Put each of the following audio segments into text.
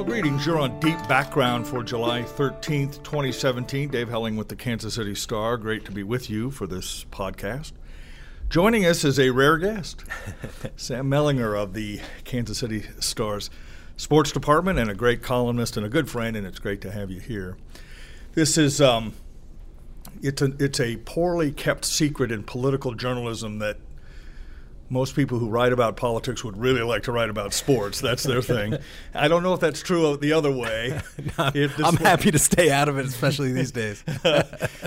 Well, greetings. You're on Deep Background for July 13th, 2017. Dave Helling with the Kansas City Star. Great to be with you for this podcast. Joining us is a rare guest, Sam Mellinger of the Kansas City Star's sports department and a great columnist and a good friend, and it's great to have you here. This is um, it's a it's a poorly kept secret in political journalism that most people who write about politics would really like to write about sports. That's their thing. I don't know if that's true the other way. no, I'm happy to stay out of it, especially these days.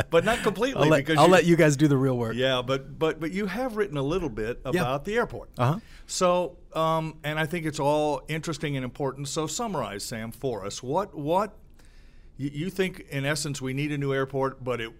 but not completely. I'll, let, because I'll you, let you guys do the real work. Yeah, but but but you have written a little bit about Yeah. the airport. Uh-huh. So, um, and I think it's all interesting and important. So, summarize, Sam, for us. What what you, you think, in essence, we need a new airport, but it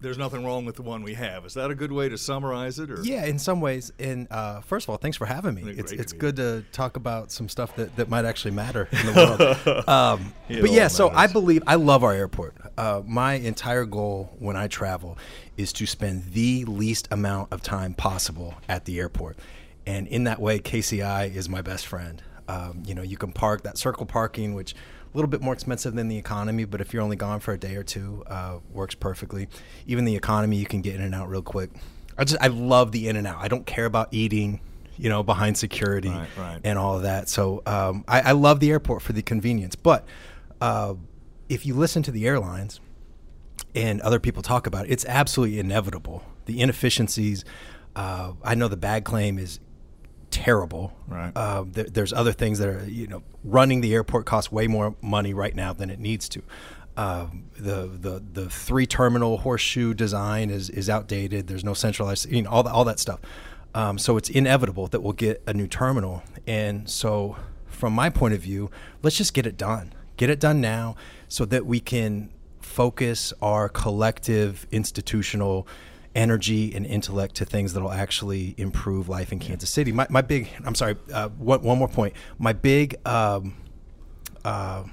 there's nothing wrong with the one we have. Is that a good way to summarize it? Or Yeah, in some ways. And uh, first of all, thanks for having me. It's to it's be good to talk about some stuff that, that might actually matter in the world. um, but yeah, so I believe I love our airport. Uh, my entire goal when I travel is to spend the least amount of time possible at the airport, and in that way, KCI is my best friend. Um, you know, you can park that circle parking, which a little bit more expensive than the economy, but if you're only gone for a day or two, uh, works perfectly. Even the economy, you can get in and out real quick. I just I love the in and out. I don't care about eating, you know, behind security Right, right. and all of that. So um, I, I love the airport for the convenience. But uh, if you listen to the airlines and other people talk about it, it's absolutely inevitable. The inefficiencies. Uh, I know the bag claim is terrible. Right. Uh, there, there's other things that are, you know, running the airport costs way more money right now than it needs to. Um, the the the three terminal horseshoe design is is outdated. There's no centralized, you know, all that all that stuff. Um, so it's inevitable that we'll get a new terminal. And so, from my point of view, let's just get it done. Get it done now, so that we can focus our collective institutional energy and intellect to things that will actually improve life in Kansas City. My, my big, I'm sorry, uh, one, one more point. My big, um, uh,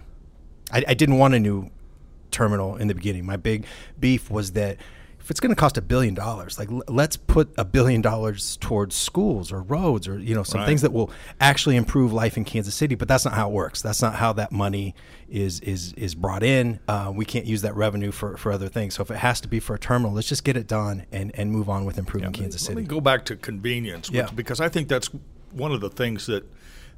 I, I didn't want a new terminal in the beginning. My big beef was that if it's going to cost a billion dollars, like l- let's put a billion dollars towards schools or roads or you know some Right. things that will actually improve life in Kansas City. But that's not how it works. That's not how that money is is is brought in. Uh, we can't use that revenue for, for other things. So if it has to be for a terminal, let's just get it done and, and move on with improving Kansas Let City. me go back to convenience, which- Yeah. because I think that's one of the things that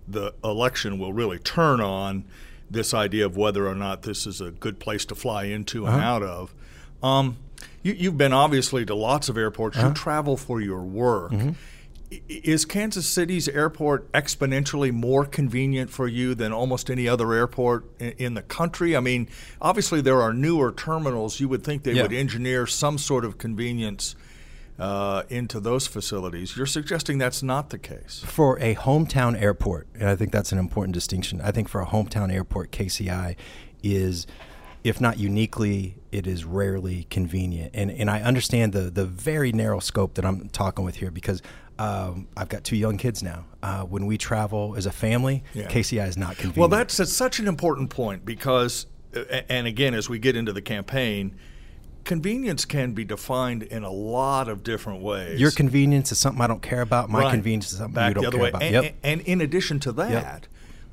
the election will really turn on this idea of whether or not this is a good place to fly into and Uh-huh. out of. Um, you, you've been obviously to lots of airports. Uh-huh. You travel for your work. Mm-hmm. Is Kansas City's airport exponentially more convenient for you than almost any other airport in, in the country? I mean, obviously there are newer terminals. You would think they Yeah. would engineer some sort of convenience uh, into those facilities. You're suggesting that's not the case. for a hometown airport, and I think that's an important distinction. I think for a hometown airport, KCI is, if not uniquely, it is rarely convenient. And and I understand the the very narrow scope that I'm talking with here because. Um, I've got two young kids now. Uh, when we travel as a family, Yeah. KCI is not convenient. Well, that's, that's such an important point because, uh, and again, as we get into the campaign, convenience can be defined in a lot of different ways. your convenience is something I don't care about. My Right. convenience is something Back you don't care way. about. And, yep. and- and in addition to that,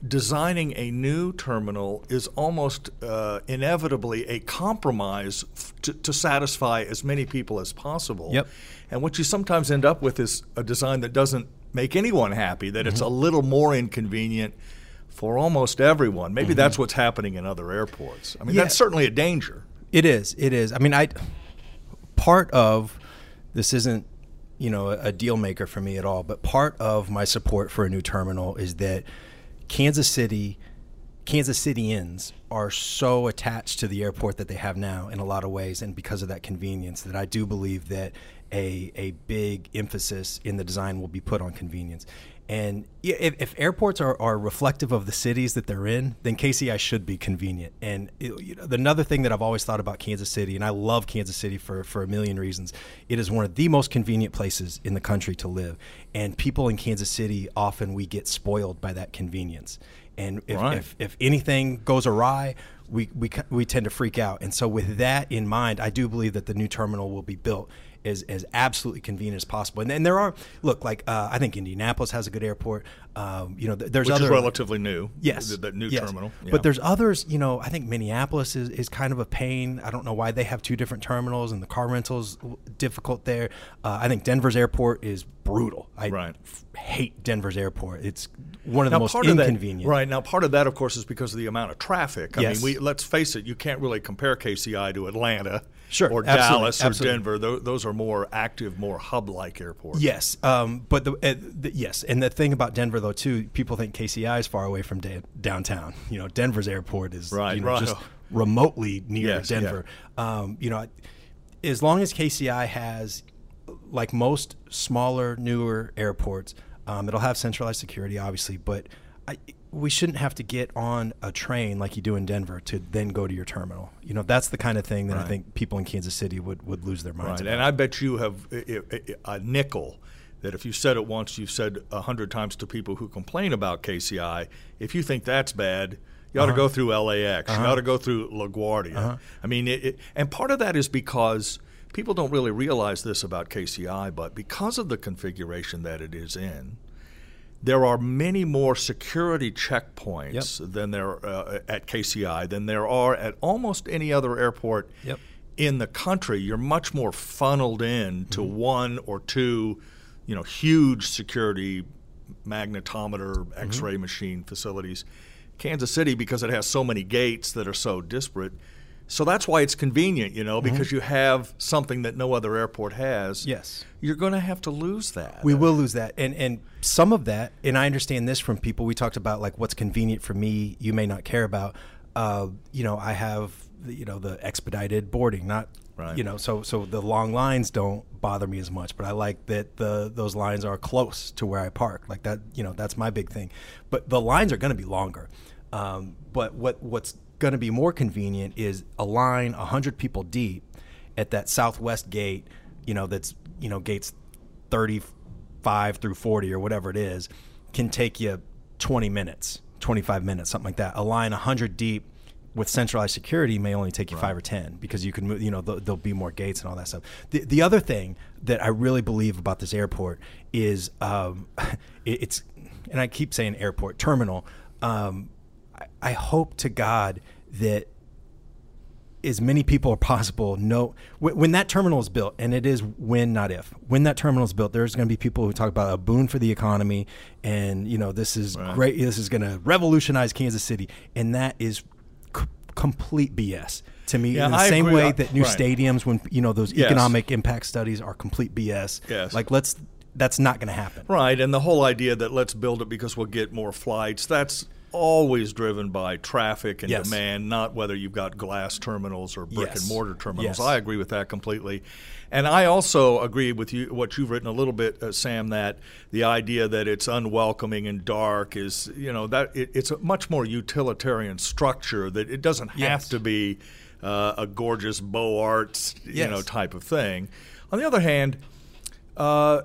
designing a new terminal is almost uh, inevitably a compromise f- to, to satisfy as many people as possible. Yep. And what you sometimes end up with is a design that doesn't make anyone happy, that Mm-hmm. it's a little more inconvenient for almost everyone. Maybe Mm-hmm. that's what's happening in other airports. I mean, Yeah. that's certainly a danger. It is. It is. I mean, I part of this isn't you know a, a deal maker for me at all, but part of my support for a new terminal is that Kansas City, Kansas Cityans are so attached to the airport that they have now in a lot of ways, and because of that convenience, that I do believe that a a big emphasis in the design will be put on convenience. And if, if airports are, are reflective of the cities that they're in, then KCI should be convenient. And it, you know, another thing that I've always thought about Kansas City, and I love Kansas City for, for a million reasons, it is one of the most convenient places in the country to live. And people in Kansas City often we get spoiled by that convenience. And if, Right. if, if anything goes awry, we, we, we tend to freak out. And so, with that in mind, I do believe that the new terminal will be built as, as absolutely convenient as possible. And, and there are, look, like uh, I think Indianapolis has a good airport. Um, you know, th- there's Which other is relatively new. Yes, th- that new yes. terminal. Yeah. But there's others. You know, I think Minneapolis is, is kind of a pain. I don't know why they have two different terminals and the car rentals difficult there. Uh, I think Denver's airport is brutal. I Right. f- hate Denver's airport. It's one of now the most of that, inconvenient. right now, part of that, of course, is because of the amount of traffic. I Yes. mean, we let's face it, you can't really compare KCI to Atlanta, Sure, or absolutely, Dallas, or absolutely. Denver. Tho- those are more active, more hub-like airport. Yes, um, but the, uh, the yes, and the thing about Denver though too, people think KCI is far away from da- downtown. You know, Denver's airport is Right, you know, right. just remotely near Yes, yeah. Denver. Um, you know, as long as KCI has, like most smaller, newer airports, um, it'll have centralized security, obviously, but I, we shouldn't have to get on a train like you do in Denver to then go to your terminal. You know, that's the kind of thing that I think people in Kansas City would, would lose their minds Right, and I bet you have a nickel that if you said it once, you've said a hundred times to people who complain about KCI. If you think that's bad, you ought to uh-huh. go through LAX. You uh-huh. ought to go through LaGuardia. Uh-huh. I mean, it, it, and part of that is because people don't really realize this about KCI, but because of the configuration that it is in, there are many more security checkpoints than there uh, at KCI than there are at almost any other airport Yep. in the country. You're much more funneled in to Mm-hmm. one or two, you know, huge security magnetometer Mm-hmm. X-ray machine facilities. Kansas City, because it has so many gates that are so disparate. So that's why it's convenient, you know, because you have something that no other airport has. Mm-hmm. Yes. You're going to have to lose that. We will lose that, and and some of that, and I understand this from people. We talked about like what's convenient for me, you may not care about. Uh, you know, I have the, you know the expedited boarding, not Right. you know, so so the long lines don't bother me as much. But I like that the those lines are close to where I park. Like that, you know, that's my big thing. But the lines are going to be longer. Um, but what what's going to be more convenient is a line hundred people deep at that southwest gate. You know, that's you know gates 35 through 40 or whatever it is can take you 20 minutes 25 minutes something like that a line 100 deep with centralized security may only take you five or 10 because you can move you know there'll, there'll be more gates and all that stuff the, the other thing that i really believe about this airport is um, it, it's and i keep saying airport terminal um, I, hope to god that as many people as possible know when, when that terminal is built, and it is when, not if. When that terminal is built, there's going to be people who talk about a boon for the economy, and you know this is great. This is going to revolutionize Kansas City, and that is c- complete BS to me. Yeah, in the I same agree. way that new right. stadiums, when you know those Yes. economic impact studies are complete BS. Yes. like let's. That's not going to happen. Right, and the whole idea that let's build it because we'll get more flights, that's always driven by traffic and Yes. demand, not whether you've got glass terminals or brick Yes. and mortar terminals. Yes. I agree with that completely. And I also agree with you what you've written a little bit uh, Sam that the idea that it's unwelcoming and dark is, you know, that it, it's a much more utilitarian structure that it doesn't have to be uh, a gorgeous Beaux Arts, you know, type of thing. On the other hand, uh,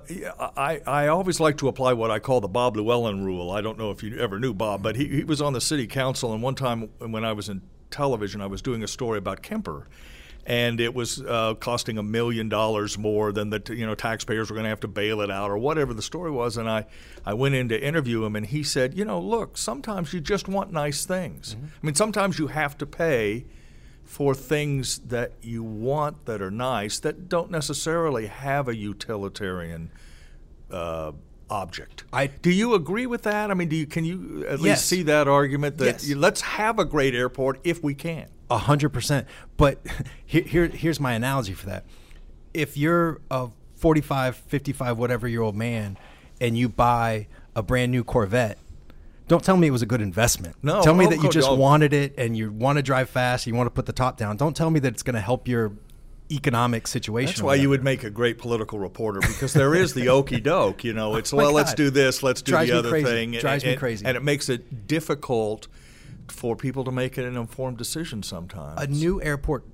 I, I always like to apply what I call the Bob Llewellyn rule. I don't know if you ever knew Bob, but he, he was on the city council, and one time when I was in television, I was doing a story about Kemper. And it was uh, costing a million dollars more than the you know taxpayers were going to have to bail it out or whatever the story was. And I, I went in to interview him, and he said, you know, look, sometimes you just want nice things. I mean, sometimes you have to pay for things that you want that are nice that don't necessarily have a utilitarian uh, object. I- do you agree with that? I mean, do you can you at Yes. least see that argument that Yes. you- let's have a great airport if we can? A hundred percent. But here, here, here's my analogy for that. If you're a 45, 55, whatever year old man, and you buy a brand new Corvette, don't tell me it was a good investment. No, tell me that you just oh. wanted it and you want to drive fast. You want to put the top down. Don't tell me that it's going to help your economic situation. That's why you would make a great political reporter because there is the okey doke. You know, oh it's Oh well, let's do this, let's do Drives the other crazy. thing. Drives and, me crazy. and it makes it difficult for people to make an informed decision sometimes. a new airport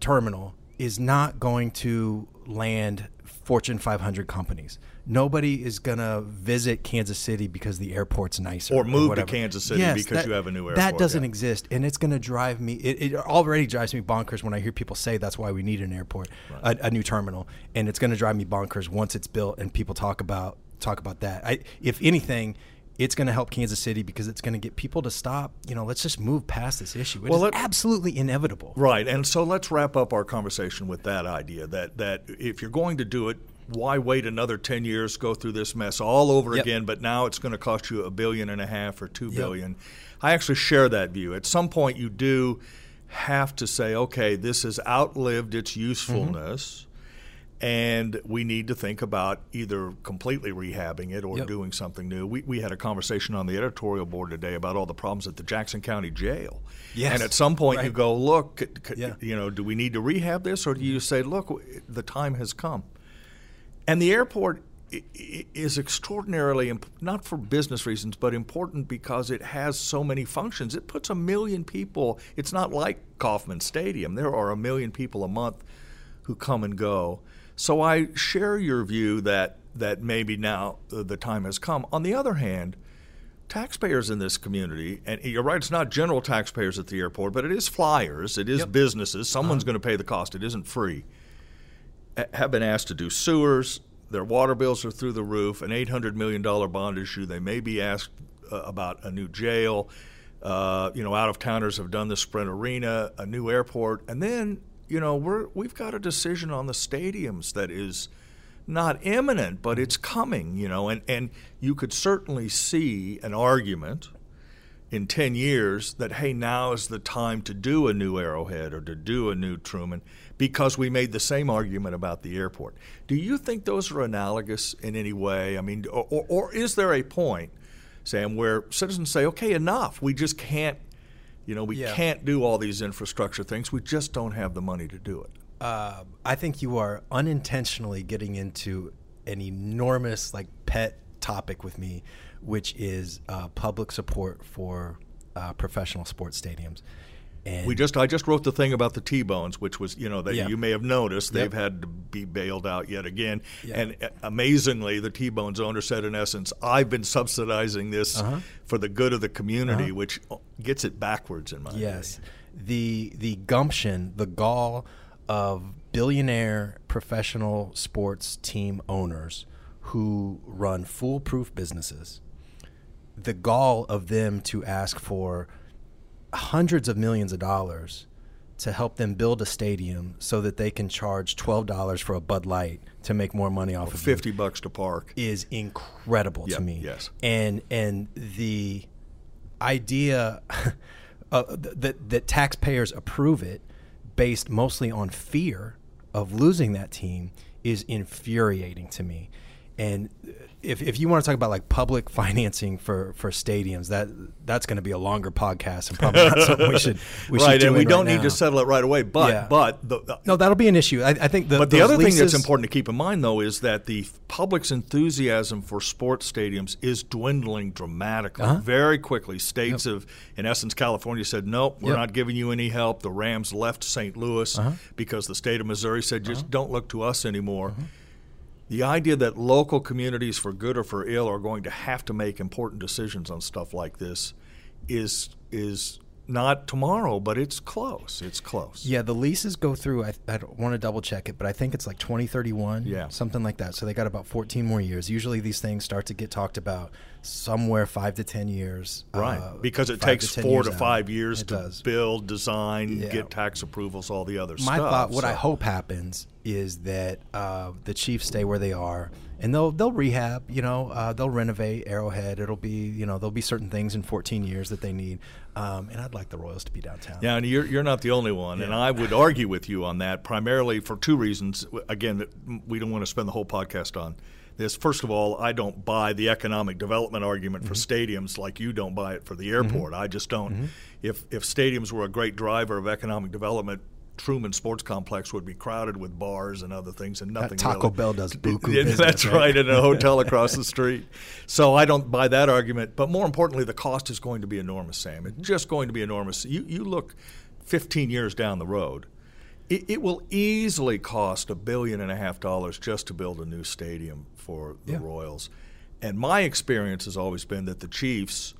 terminal is not going to land Fortune 500 companies. Nobody is going to visit Kansas City because the airport's nicer. Or move to. Kansas City Yes, because that- you have a new airport. That doesn't yeah. exist, and it's going to drive me. It, it already drives me bonkers when I hear people say that's why we need an airport, a, a new terminal, and it's going to drive me bonkers once it's built and people talk about talk about that. I, if anything, it's going to help Kansas City because it's going to get people to stop. You know, let's just move past this issue. It Well, let- absolutely inevitable. Right, and so let's wrap up our conversation with that idea that that if you're going to do it, why wait another ten years, go through this mess all over Yep. again? But now it's going to cost you a billion and a half or two billion. I actually share that view. At some point, you do have to say, okay, this has outlived its mm-hmm. usefulness. And we need to think about either completely rehabbing it or Yep. doing something new. We, we had a conversation on the editorial board today about all the problems at the Jackson County Jail. Yes. And at some point, you go, look, c- c- Yeah. you know, do we need to rehab this, or do you mm-hmm. say, look, the time has come? And the airport is extraordinarily imp- not for business reasons, but important because it has so many functions. It puts a million people. It's not like Kauffman Stadium. There are a million people a month who come and go. So I share your view that that maybe now the time has come. On the other hand, taxpayers in this community, and you're right, it's not general taxpayers at the airport, but it is flyers, it is Yep. businesses. Someone's uh-huh. going to pay the cost. It isn't free. Ha- Have been asked to do sewers. Their water bills are through the roof. An $800 million bond issue. They may be asked uh, about a new jail. Uh, you know, out of towners have done the Sprint Arena, a new airport, and then you know we're we've got a decision on the stadiums that is not imminent, but it's coming. You know, and and you could certainly see an argument in 10 years that, hey, now is the time to do a new Arrowhead or to do a new Truman because we made the same argument about the airport. Do you think those are analogous in any way? I mean, or, or, or is there a point, Sam, where citizens say, okay, enough, we just can't, you know, we Yeah. can't do all these infrastructure things, we just don't have the money to do it? uh, I think you are unintentionally getting into an enormous like pet topic with me, which is uh, public support for uh, professional sports stadiums. And We just I just wrote the thing about the T-bones, which was you know that Yeah. you may have noticed they've Yep. had to be bailed out yet again. Yeah. And uh, amazingly, the T-bones owner said in essence, "I've been subsidizing this Uh-huh. for the good of the community," Uh-huh. which gets it backwards in my Yes, opinion. the the gumption, the gall of billionaire professional sports team owners who run foolproof businesses. The gall of them to ask for hundreds of millions of dollars to help them build a stadium so that they can charge twelve dollars for a Bud Light to make more money off of you Fifty bucks to park. is incredible Yep, to me. yes. And and the idea uh, that that taxpayers approve it based mostly on fear of losing that team is infuriating to me. And if, if you want to talk about like public financing for, for stadiums, that that's going to be a longer podcast and probably not something we should we right, should do and we don't right need now. to settle it right away. But Yeah. but the, the- No, that'll be an issue. I, I think the But the other thing that's important to keep in mind, though, is that the public's enthusiasm for sports stadiums is dwindling dramatically, Uh-huh. very quickly. States have, in essence, California said, nope, we're Yep. not giving you any help. The Rams left St. Louis Uh-huh. because the state of Missouri said, just don't look to us anymore. The idea that local communities, for good or for ill, are going to have to make important decisions on stuff like this is is not tomorrow, but it's close. It's close. Yeah, the leases go through. I, I want to double check it, but I think it's like 2031, Yeah. something like that. So they got about 14 more years. Usually these things start to get talked about somewhere five to 10 years. Right, uh, because it takes 10 four to out. five years It to does. build, design, Yeah. get tax approvals, all the other My stuff. thought, what I hope happens is that uh, the Chiefs stay where they are, and they'll they'll rehab. You know, uh, they'll renovate Arrowhead. It'll be you know there'll be certain things in 14 years that they need, um, and I'd like the Royals to be downtown. Yeah, and you're, you're not the only one, and I would argue with you on that primarily for two reasons. Again, that we don't want to spend the whole podcast on this. First of all, I don't buy the economic development argument for Mm-hmm. stadiums like you don't buy it for the mm-hmm. airport. I just don't. Mm-hmm. If if stadiums were a great driver of economic development. Truman Sports Complex would be crowded with bars and other things, and nothing. Taco really- Bell does buku Yeah, business, That's right? right, in a hotel across the street. So I don't buy that argument. But more importantly, the cost is going to be enormous, Sam. It's mm-hmm. just going to be enormous. You, you look 15 years down the road, it, it will easily cost a billion and a half dollars just to build a new stadium for the Yeah. Royals. And my experience has always been that the Chiefs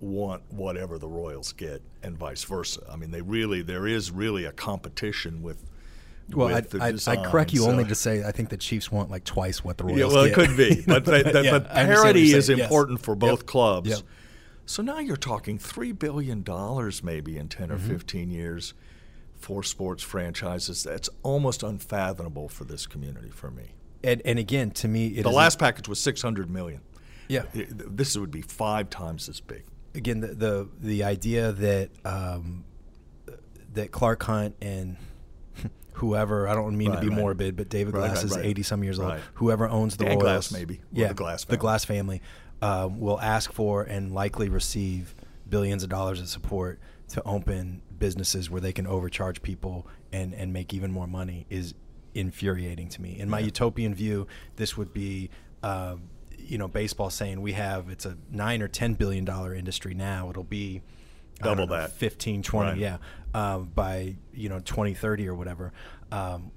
want whatever the Royals get, and vice versa. I mean, they really there is really a competition with Well, I, with the I, I correct you so- only to say I think the Chiefs want like twice what the Royals Yeah, well, it could be, but they, that, Yeah, but I parity is saying, yes. important for both Yep. clubs. Yep. So now you're talking three billion dollars, maybe in 10 or Mm-hmm. fifteen years, for sports franchises. That's almost unfathomable for this community. For me, And, and again, to me, it the last package was six hundred million. Yeah. This would be five times as big. again the the, the idea that um, that Clark Hunt and whoever I don't mean Right, to be right. morbid, but David Right, Glass is right. eighty some years old. Whoever owns the Royals, Glass, maybe, yeah, the Glass the family. Glass family um, will ask for and likely receive billions of dollars of support to open businesses where they can overcharge people and and make even more money is infuriating to me. In my utopian view, this would be. Um, you know, baseball saying we have it's a nine or ten billion dollar industry now. It'll be Double know, that. 15, 20, Right. yeah, um, by you know 2030 or whatever. Um,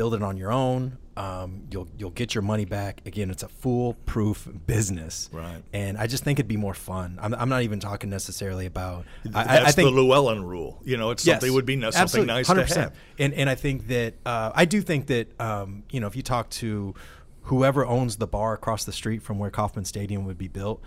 build it on your own. Um, you'll you'll get your money back. Again, it's a foolproof business, Right. And I just think it'd be more fun. I'm, I'm not even talking necessarily about. I, That's I think the Llewellyn rule. You know, it's Yes, something would be nice, something absolutely, nice 100%. to have. And and I think that uh, I do think that um, you know if you talk to whoever owns the bar across the street from where Kauffman Stadium would be built.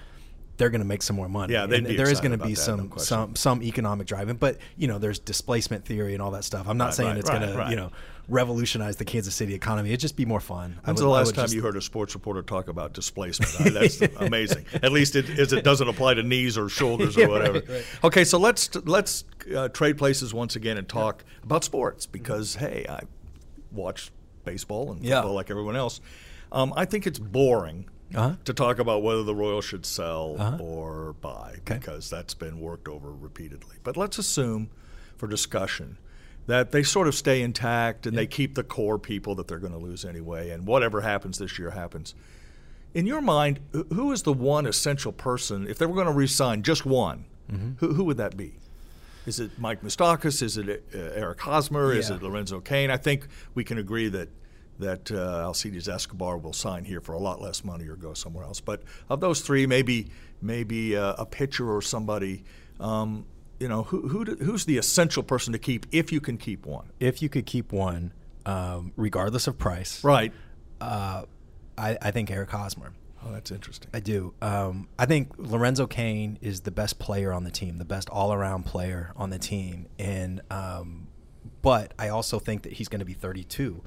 They're going to make some more money. Yeah, they'd And be there is going to be that, some no some some economic driving, but you know, there's displacement theory and all that stuff. I'm not Right, saying right, it's right, going to you know revolutionize the Kansas City economy. It'd just be more fun. When's would- the last time just- you heard a sports reporter talk about displacement? I- That's amazing. At least it, is it doesn't apply to knees or shoulders or whatever. right, right. Okay, so let's let's uh, trade places once again and talk about sports because hey, I watch baseball and Yeah. football like everyone else. Um, I think it's boring Uh-huh. to talk about whether the Royals should sell Uh-huh. or buy Okay. because that's been worked over repeatedly. But let's assume, for discussion, that they sort of stay intact and they keep the core people that they're going to lose anyway, and whatever happens this year happens. In your mind, who- is the one essential person, if they were going to resign just one, Mm-hmm. who, who would that be? Is it Mike Moustakas? Is it uh, Eric Hosmer? Is it Lorenzo Cain? I think we can agree that that uh, Alcides Escobar will sign here for a lot less money or go somewhere else. But of those three, maybe maybe uh, a pitcher or somebody. Um, you know, who, who do- who's the essential person to keep if you can keep one? if you could keep one, um, regardless of price, Right. uh, I, I think Eric Hosmer. Oh, that's interesting. I do. Um, I think Lorenzo Cain is the best player on the team, the best all-around player on the team, and um, but I also think that he's going to be 32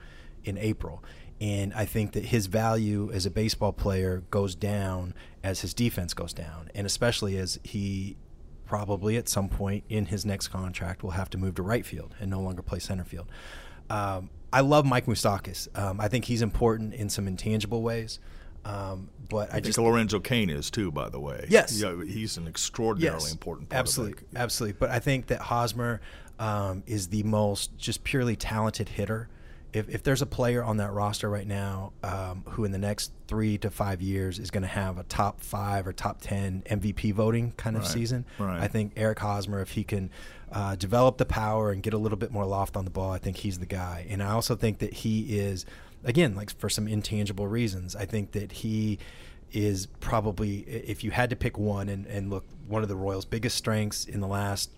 in April, and I think that his value as a baseball player goes down as his defense goes down, and especially as he probably at some point in his next contract will have to move to right field and no longer play center field. Um, I love Mike Moustakas. Um, I think he's important in some intangible ways. Um, but I, I think just Lorenzo Cain is too, by the way. Yes. Yeah, he's an extraordinarily important part absolutely, absolutely. But I think that Hosmer um, is the most just purely talented hitter. If, if there's a player on that roster right now um, who in the next three to five years is going to have a top five or top ten MVP voting kind of Right, season, right. I think Eric Hosmer, if he can uh, develop the power and get a little bit more loft on the ball, I think he's the guy. And I also think that he is, again, like for some intangible reasons, I think that he is probably, if you had to pick one, and, and look, one of the Royals' biggest strengths in the last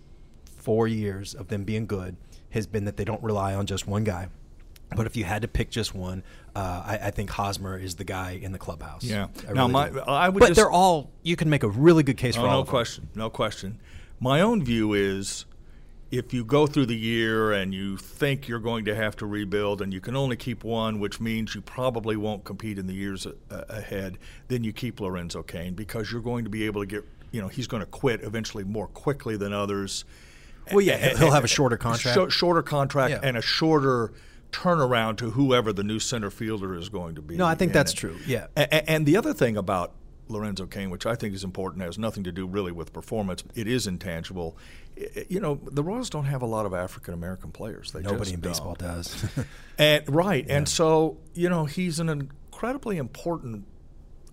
four years of them being good has been that they don't rely on just one guy. But if you had to pick just one, uh, I, I think Hosmer is the guy in the clubhouse. Yeah. I Now, really my- do. I would but just- they're all. You can make a really good case Oh, for all no of them. question, no question. My own view is, if you go through the year and you think you're going to have to rebuild, and you can only keep one, which means you probably won't compete in the years a- a- ahead, then you keep Lorenzo Cain because you're going to be able to get. You know, he's going to quit eventually more quickly than others. Well, yeah, he'll have a shorter contract. Shorter contract Yeah. and a shorter turnaround to whoever the new center fielder is going to be. No, I think And- that's true. Yeah. a- and the other thing about Lorenzo Cain, which I think is important, has nothing to do really with performance. It is intangible. You know, the Royals don't have a lot of African American players. They Nobody in baseball don't. does. And right, and so you know, he's an incredibly important.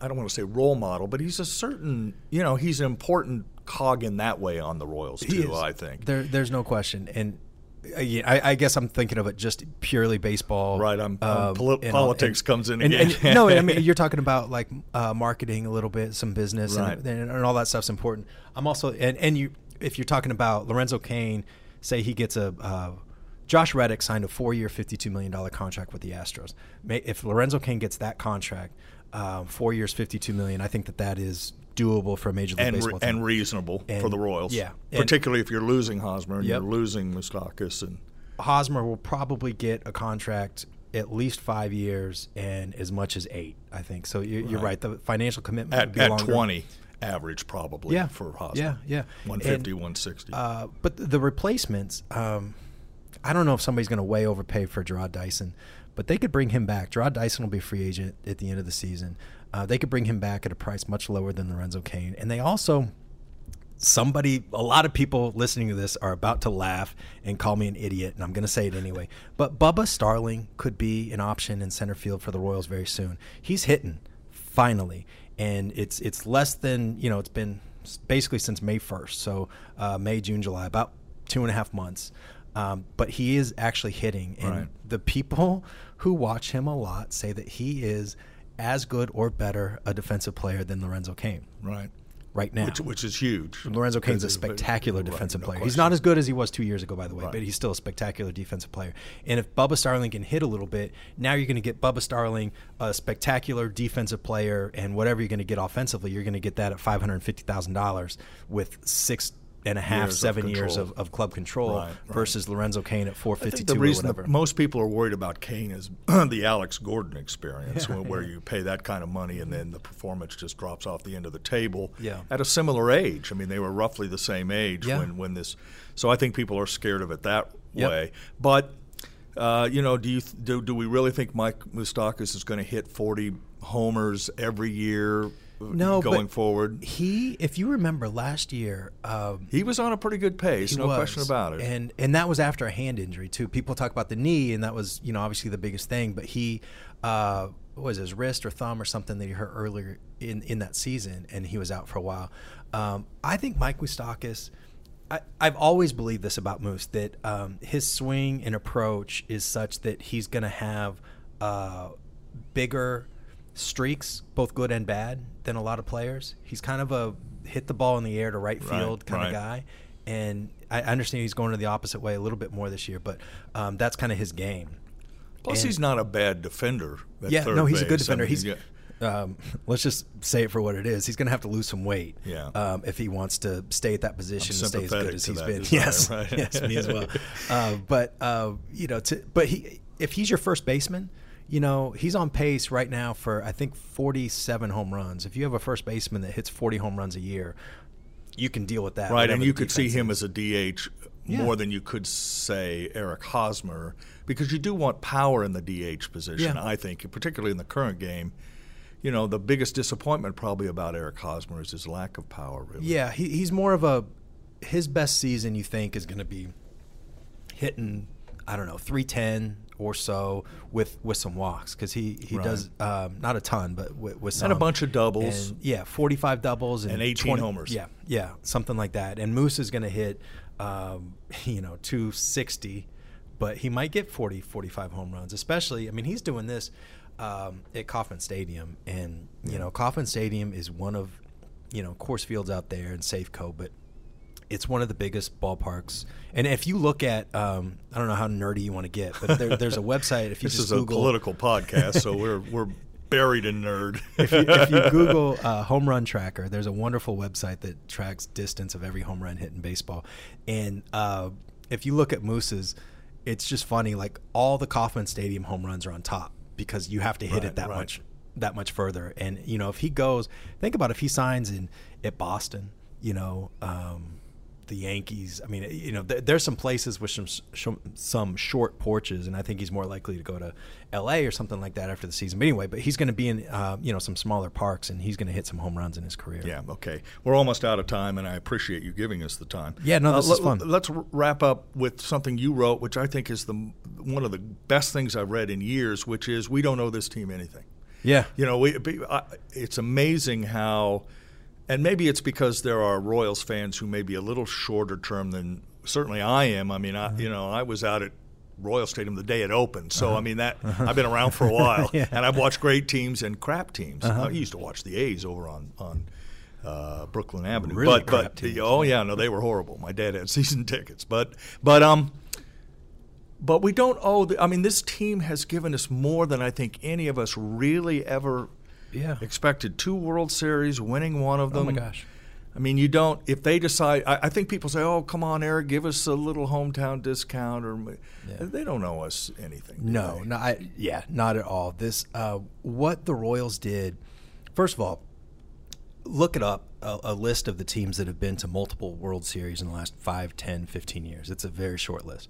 I don't want to say role model, but he's a certain. You know, he's an important cog in that way on the Royals too. I think. there, there's no question. And yeah, I, I guess I'm thinking of it just purely baseball. Right, I'm- um, poli- and politics and- comes in and, again. and- no, I mean you're talking about like uh, marketing a little bit, some business, Right. and, all that stuff's important. I'm also and and you if you're talking about Lorenzo Cain, say he gets a uh, Josh Reddick signed a four-year, fifty-two million dollar contract with the Astros. If Lorenzo Cain gets that contract, um, four years, fifty-two million, I think that that is doable for a major league and, baseball re- team. and reasonable And- for the Royals. yeah. And- particularly if you're losing Hosmer and Yep. you're losing Moustakas and Hosmer will probably get a contract at least five years and as much as eight. I think so. You're, you're right. The financial commitment would at, be at. 20 average probably Yeah. for Hosmer. Yeah, yeah. 150, And, 160. Uh, but the replacements, um, I don't know if somebody's going to way overpay for Jarrod Dyson, but they could bring him back. Jarrod Dyson will be free agent at the end of the season. Uh, they could bring him back at a price much lower than Lorenzo Cain, and they also somebody a lot of people listening to this are about to laugh and call me an idiot and i'm going to say it anyway. But bubba starling could be an option in center field for the royals very soon. He's hitting finally. And it's it's less than you know it's been basically since may 1st so uh, may june july about two and a half months um, but he is actually hitting and Right. the people who watch him a lot say that he is as good or better a defensive player than lorenzo cain right. right now Which, which is huge. Lorenzo Cain's a spectacular right, defensive no player. He's not as good as he was two years ago, by the way, Right. but he's still a spectacular defensive player. And if Bubba Starling can hit a little bit, now you're going to get Bubba Starling, a spectacular defensive player, and whatever you're going to get offensively, you're going to get that at five hundred fifty thousand dollars with six and a half, Years of seven years of, of club control Right, right. versus Lorenzo Cain at 452 I think two the reason that most people are worried about Cain is the Alex Gordon experience, where, where you pay that kind of money and then the performance just drops off the end of the table. Yeah. At a similar age, I mean, they were roughly the same age Yeah. when when this. So I think people are scared of it that Yep. way. But uh, you know, do you th- do do we really think Mike Moustakas is going to hit forty homers every year? No, going forward. he, if you remember last year, um, He was on a pretty good pace, no was. question about it. And and that was after a hand injury too. People talk about the knee, and that was you know obviously the biggest thing. But he uh, what was his wrist or thumb or something that he hurt earlier in in that season, and he was out for a while. Um, I think Mike Moustakas. I, I've always believed this about Moose that um, his swing and approach is such that he's going to have uh, bigger streaks, both good and bad, than a lot of players. He's kind of a hit the ball in the air to right Right, field kind right. of guy. And I understand he's going to the opposite way a little bit more this year, but um, that's kind of his game. Plus, and- he's not a bad defender. yeah, no, he's a good base. I defender. mean, he's, yeah. um, let's just say it for what it is. He's going to have to lose some weight, Yeah. um, if he wants to stay at that position and stay as good as he's that been. yes, right. yes, me as well. Uh, but uh, you know, to, but he, if he's your first baseman, you know, he's on pace right now for I think 47 home runs. If you have a first baseman that hits 40 home runs a year, you can deal with that. Right, and you could see him is. as a DH Yeah. more than you could say Eric Hosmer because you do want power in the DH position. Yeah. I think, particularly in the current game. You know, the biggest disappointment probably about Eric Hosmer is his lack of power. Really, Yeah, he, he's more of a. His best season, you think, is going to be hitting, I don't know, three ten or so with with some walks because he he Right. does um, not a ton, but with, with some And a bunch of doubles. And, yeah, forty five doubles and, And 18 homers. Yeah, yeah, something like that. And Moose is going to hit, um, you know, two sixty, but he might get 40, 45 home runs. Especially, I mean, he's doing this um, at Kauffman Stadium, and you know, Kauffman Stadium is one of you know Coors Fields out there in Safeco, but it's one of the biggest ballparks. And if you look at, um, I don't know how nerdy you want to get, but there, there's a website. If you this just is a Google, political podcast, so we're we're buried in nerd. if you, if you Google uh, home run tracker, there's a wonderful website that tracks distance of every home run hit in baseball. And uh, if you look at Moose's, it's just funny. Like all the Kauffman Stadium home runs are on top because you have to hit Right, it that right. much that much further. And you know, if he goes, think about if he signs in at Boston, you know. Um, the Yankees. I mean, you know, there, there's some places with some some some short porches, and I think he's more likely to go to L.A. or something like that after the season. But anyway, but he's going to be in uh, you know some smaller parks, and he's going to hit some home runs in his career. Yeah, okay. We're almost out of time, and I appreciate you giving us the time. Yeah, no, this is let- fun. Let's wrap up with something you wrote, which I think is the one of the best things I've read in years, which is we don't owe this team anything. yeah, You know, we, I, it's amazing how, and maybe it's because there are Royals fans who may be a little shorter term than certainly I am. I mean, I, Mm-hmm. you know, I was out at Royal Stadium the day it opened, so Uh-huh. I mean that I've been around for a while, Yeah. Uh-huh. and I've watched great teams and crap teams. I used to watch the A's over on on. Uh, Brooklyn Avenue, Really but crap but teams. oh yeah, no, they were horrible. My dad had season tickets, but but um, but we don't owe. The, I mean, this team has given us more than I think any of us really ever Yeah. expected. Two World Series, winning one of Oh them. my gosh. I mean, you don't. If they decide, I, I think people say, "Oh, come on, Eric, give us a little hometown discount," or they don't owe us anything. No, they? no, I, yeah, not at all. This, uh, what the Royals did. First of all, look it up a, a list of the teams that have been to multiple World Series in the last 5, 10, 15 years. It's a very short list.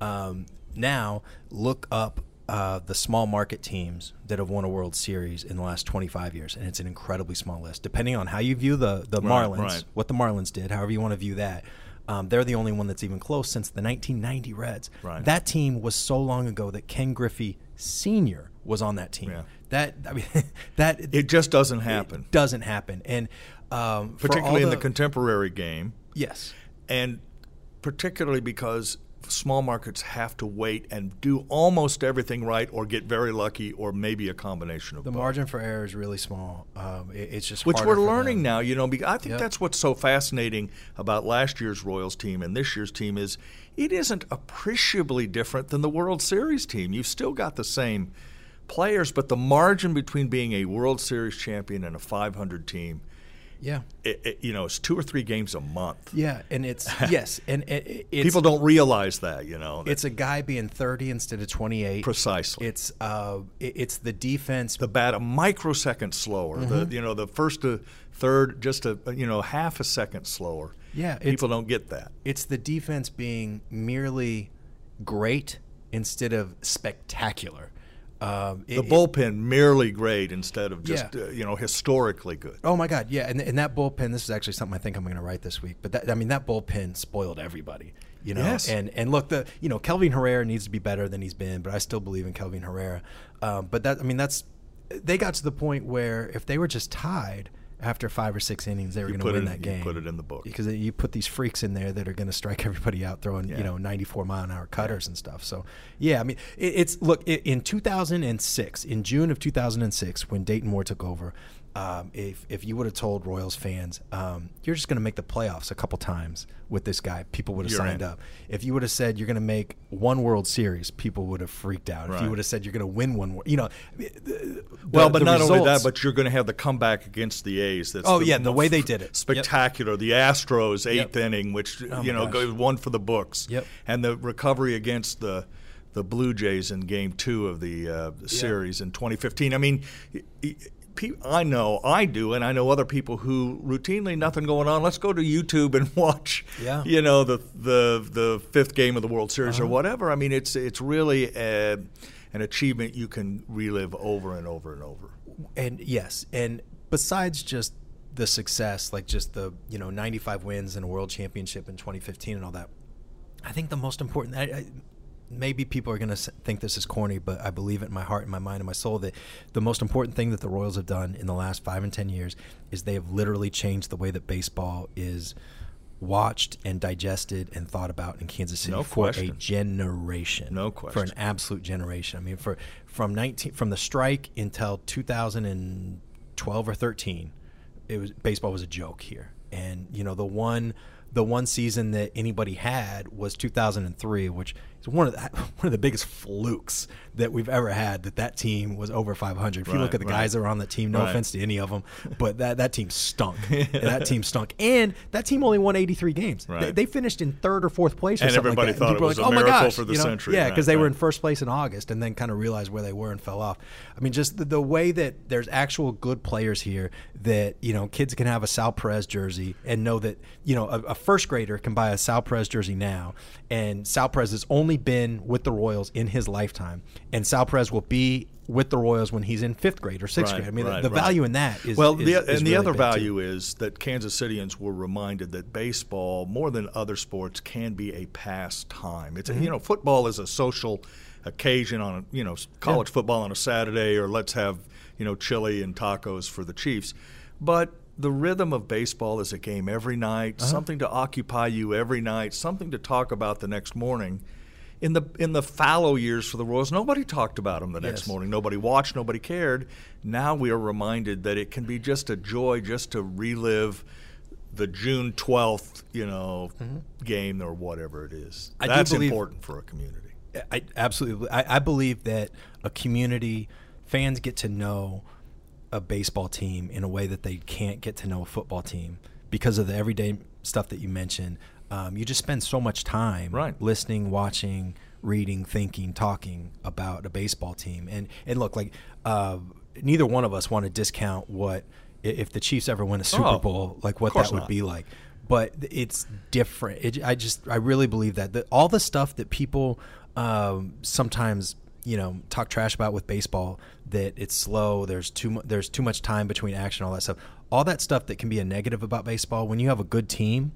Um, now, look up uh, the small market teams that have won a World Series in the last 25 years, and it's an incredibly small list. Depending on how you view the, the Right, Marlins, right. what the Marlins did, however you want to view that, um, they're the only one that's even close since the 1990 Reds. Right. That team was so long ago that Ken Griffey Sr. was on that team. Yeah. That I mean, that It just doesn't happen, doesn't happen, and um, particularly in the contemporary game. yes, and particularly because small markets have to wait and do almost everything right or get very lucky or maybe a combination of the both. margin for error is really small. Um, it- it's just which we're learning them. now you know i think Yep. that's what's so fascinating about last year's royals team and this year's team is it isn't appreciably different than the world series team you've still got the same players but the margin between being a world series champion and a 500 team Yeah, it, it, you know it's two or three games a month yeah, and it's yes, and it, it- it's, people don't realize that you know that- It's a guy being 30 instead of 28. Precisely. It's uh, it- it's the defense. the bat a microsecond slower. Mm-hmm. The you know the first to third just a you know half a second slower. Yeah, people don't get that. it's the defense being merely great instead of spectacular. Um, The it- bullpen merely great instead of just Yeah. uh, you know historically good. Oh my God, yeah, and, and that bullpen. This is actually something I think I'm going to write this week. But that, I mean, that bullpen spoiled everybody, you know. Yes. And and look, the you know Kelvin Herrera needs to be better than he's been, but I still believe in Kelvin Herrera. Um, but that I mean, that's they got to the point where if they were just tied after five or six innings, they were going to put win it- that you game. put it in the book. because you put these freaks in there that are going to strike everybody out, throwing Yeah. you know 94 mile an hour cutters and stuff. So yeah, I mean, it, it's look i in 2006, in June of 2006, when Dayton Moore took over. Um, if if you would have told Royals fans, um, you're just going to make the playoffs a couple times with this guy, people would have signed in. up. If you would have said you're going to make one World Series, people would have freaked out. If you would have said you're going to win one, you know, the- the- well, but the not only that, but you're going to have the comeback against the A's. That's Oh, yeah, the way they did it. Yep. spectacular. The Astros eighth Yep. inning, which Oh, you know gosh. goes one for the books. Yep. and the recovery against the the Blue Jays in Game Two of the uh, series in 2015. I mean. Y- y- pe- I know, I do, and I know other people who routinely nothing going on. Let's go to YouTube and watch, Yeah. you know, the the the fifth game of the World Series Uh-huh. or whatever. I mean, it's it's really uh an achievement you can relive over and over and over. and yes, and besides just the success, like just the you know 95 wins and a world championship in 2015 and all that, I think the most important. I, I, maybe people are going to think this is corny, but I believe it in my heart, and my mind, and my soul that the most important thing that the Royals have done in the last five and ten years is they have literally changed the way that baseball is watched and digested and thought about in Kansas City No for question. a generation. No question. For an absolute generation. I mean, for from 19 from the strike until 2012 or 13, it was baseball was a joke here. And you know, the one the one season that anybody had was 2003, which is one of the, one of the biggest flukes that we've ever had. That that team was over 500. If you look at the right. guys that were on the team, no Right. offense to any of them, but that that team stunk. that team stunk, and that team only won 83 games. They, Right. they finished in third or fourth place, or And something everybody like that. thought people it was like, a "Oh my miracle gosh," for the you know? century. Yeah, because they were in first place in August, and then kind of realized where they were and fell off. I mean, just the, the way that there's actual good players here that you know kids can have a Sal Perez jersey and know that you know a, a first grader can buy a Sal Perez jersey now, and Sal Perez is only been with the Royals in his lifetime, and Sal Perez will be with the Royals when he's in fifth grade or sixth Right, grade. I mean, right, the right. value in that is well, is- the, is and the really other big, too. value is that Kansas Cityans were reminded that baseball, more than other sports, can be a pastime. It's Mm-hmm. you know football is a social occasion on a, you know college football on a Saturday, or let's have you know chili and tacos for the Chiefs, but. The rhythm of baseball is a game every night, Uh-huh. something to occupy you every night, something to talk about the next morning. In the in the fallow years for the Royals, nobody talked about them the next Yes. morning. Nobody watched, nobody cared. Now we are reminded that it can be just a joy just to relive the June 12th, you know, game or whatever it is. Mm-hmm. I That's believe- important for a community. I absolutely. I, I believe that a community fans get to know a baseball team in a way that they can't get to know a football team because of the everyday stuff that you mentioned. Um, you just spend so much time Right. listening, watching, reading, thinking, talking about a baseball team. And and look, like uh, neither one of us want to discount what if the Chiefs ever win a Super Oh, Bowl, like what that would not. be like. But it's different. It, I just I really believe that the, all the stuff that people um, sometimes you know talk trash about with baseball that it's slow. There's too mu- there's too much time between action. All that stuff. All that stuff that can be a negative about baseball. When you have a good team,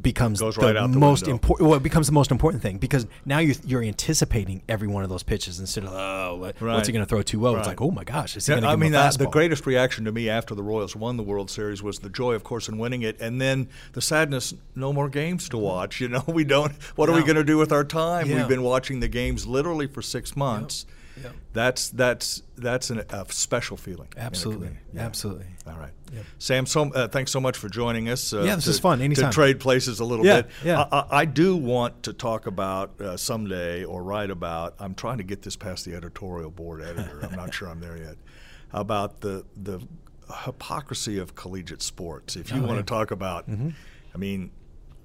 becomes Goes the right the most important. Well, it becomes the most important thing because now you're, you're anticipating every one of those pitches instead of oh, what- Right. what's he going to throw too low? It's like oh my gosh, is he Yeah, going to I mean, uh, the greatest reaction to me after the Royals won the World Series was the joy, of course, in winning it, and then the sadness: no more games to watch. You know, we don't. What are we going to do with our time? Yeah. We've been watching the games literally for six months. Yep. That's that's that's an, a special feeling. Absolutely. Yeah. absolutely. All right, Yep. Sam. So uh, thanks so much for joining us. Uh, Yeah, this to, is fun. To trade places a little Yeah, bit. yeah. I, I, I do want to talk about uh, someday or write about. I'm trying to get this past the editorial board editor. I'm not sure I'm there yet. About the the hypocrisy of collegiate sports. If you Oh, want yeah. to talk about, I mean.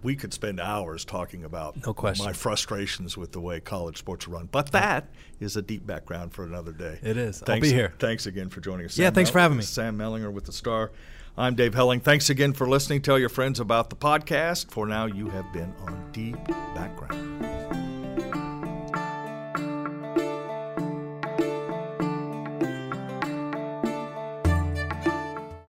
We could spend hours talking about No question. my frustrations with the way college sports are run, but that is a deep background for another day. It is. I'll be here. Thanks again for joining us. Yeah, Sam thanks for having me. Sam Mellinger with the Star. I'm Dave Helling. Thanks again for listening. Tell your friends about the podcast. For now, you have been on Deep Background.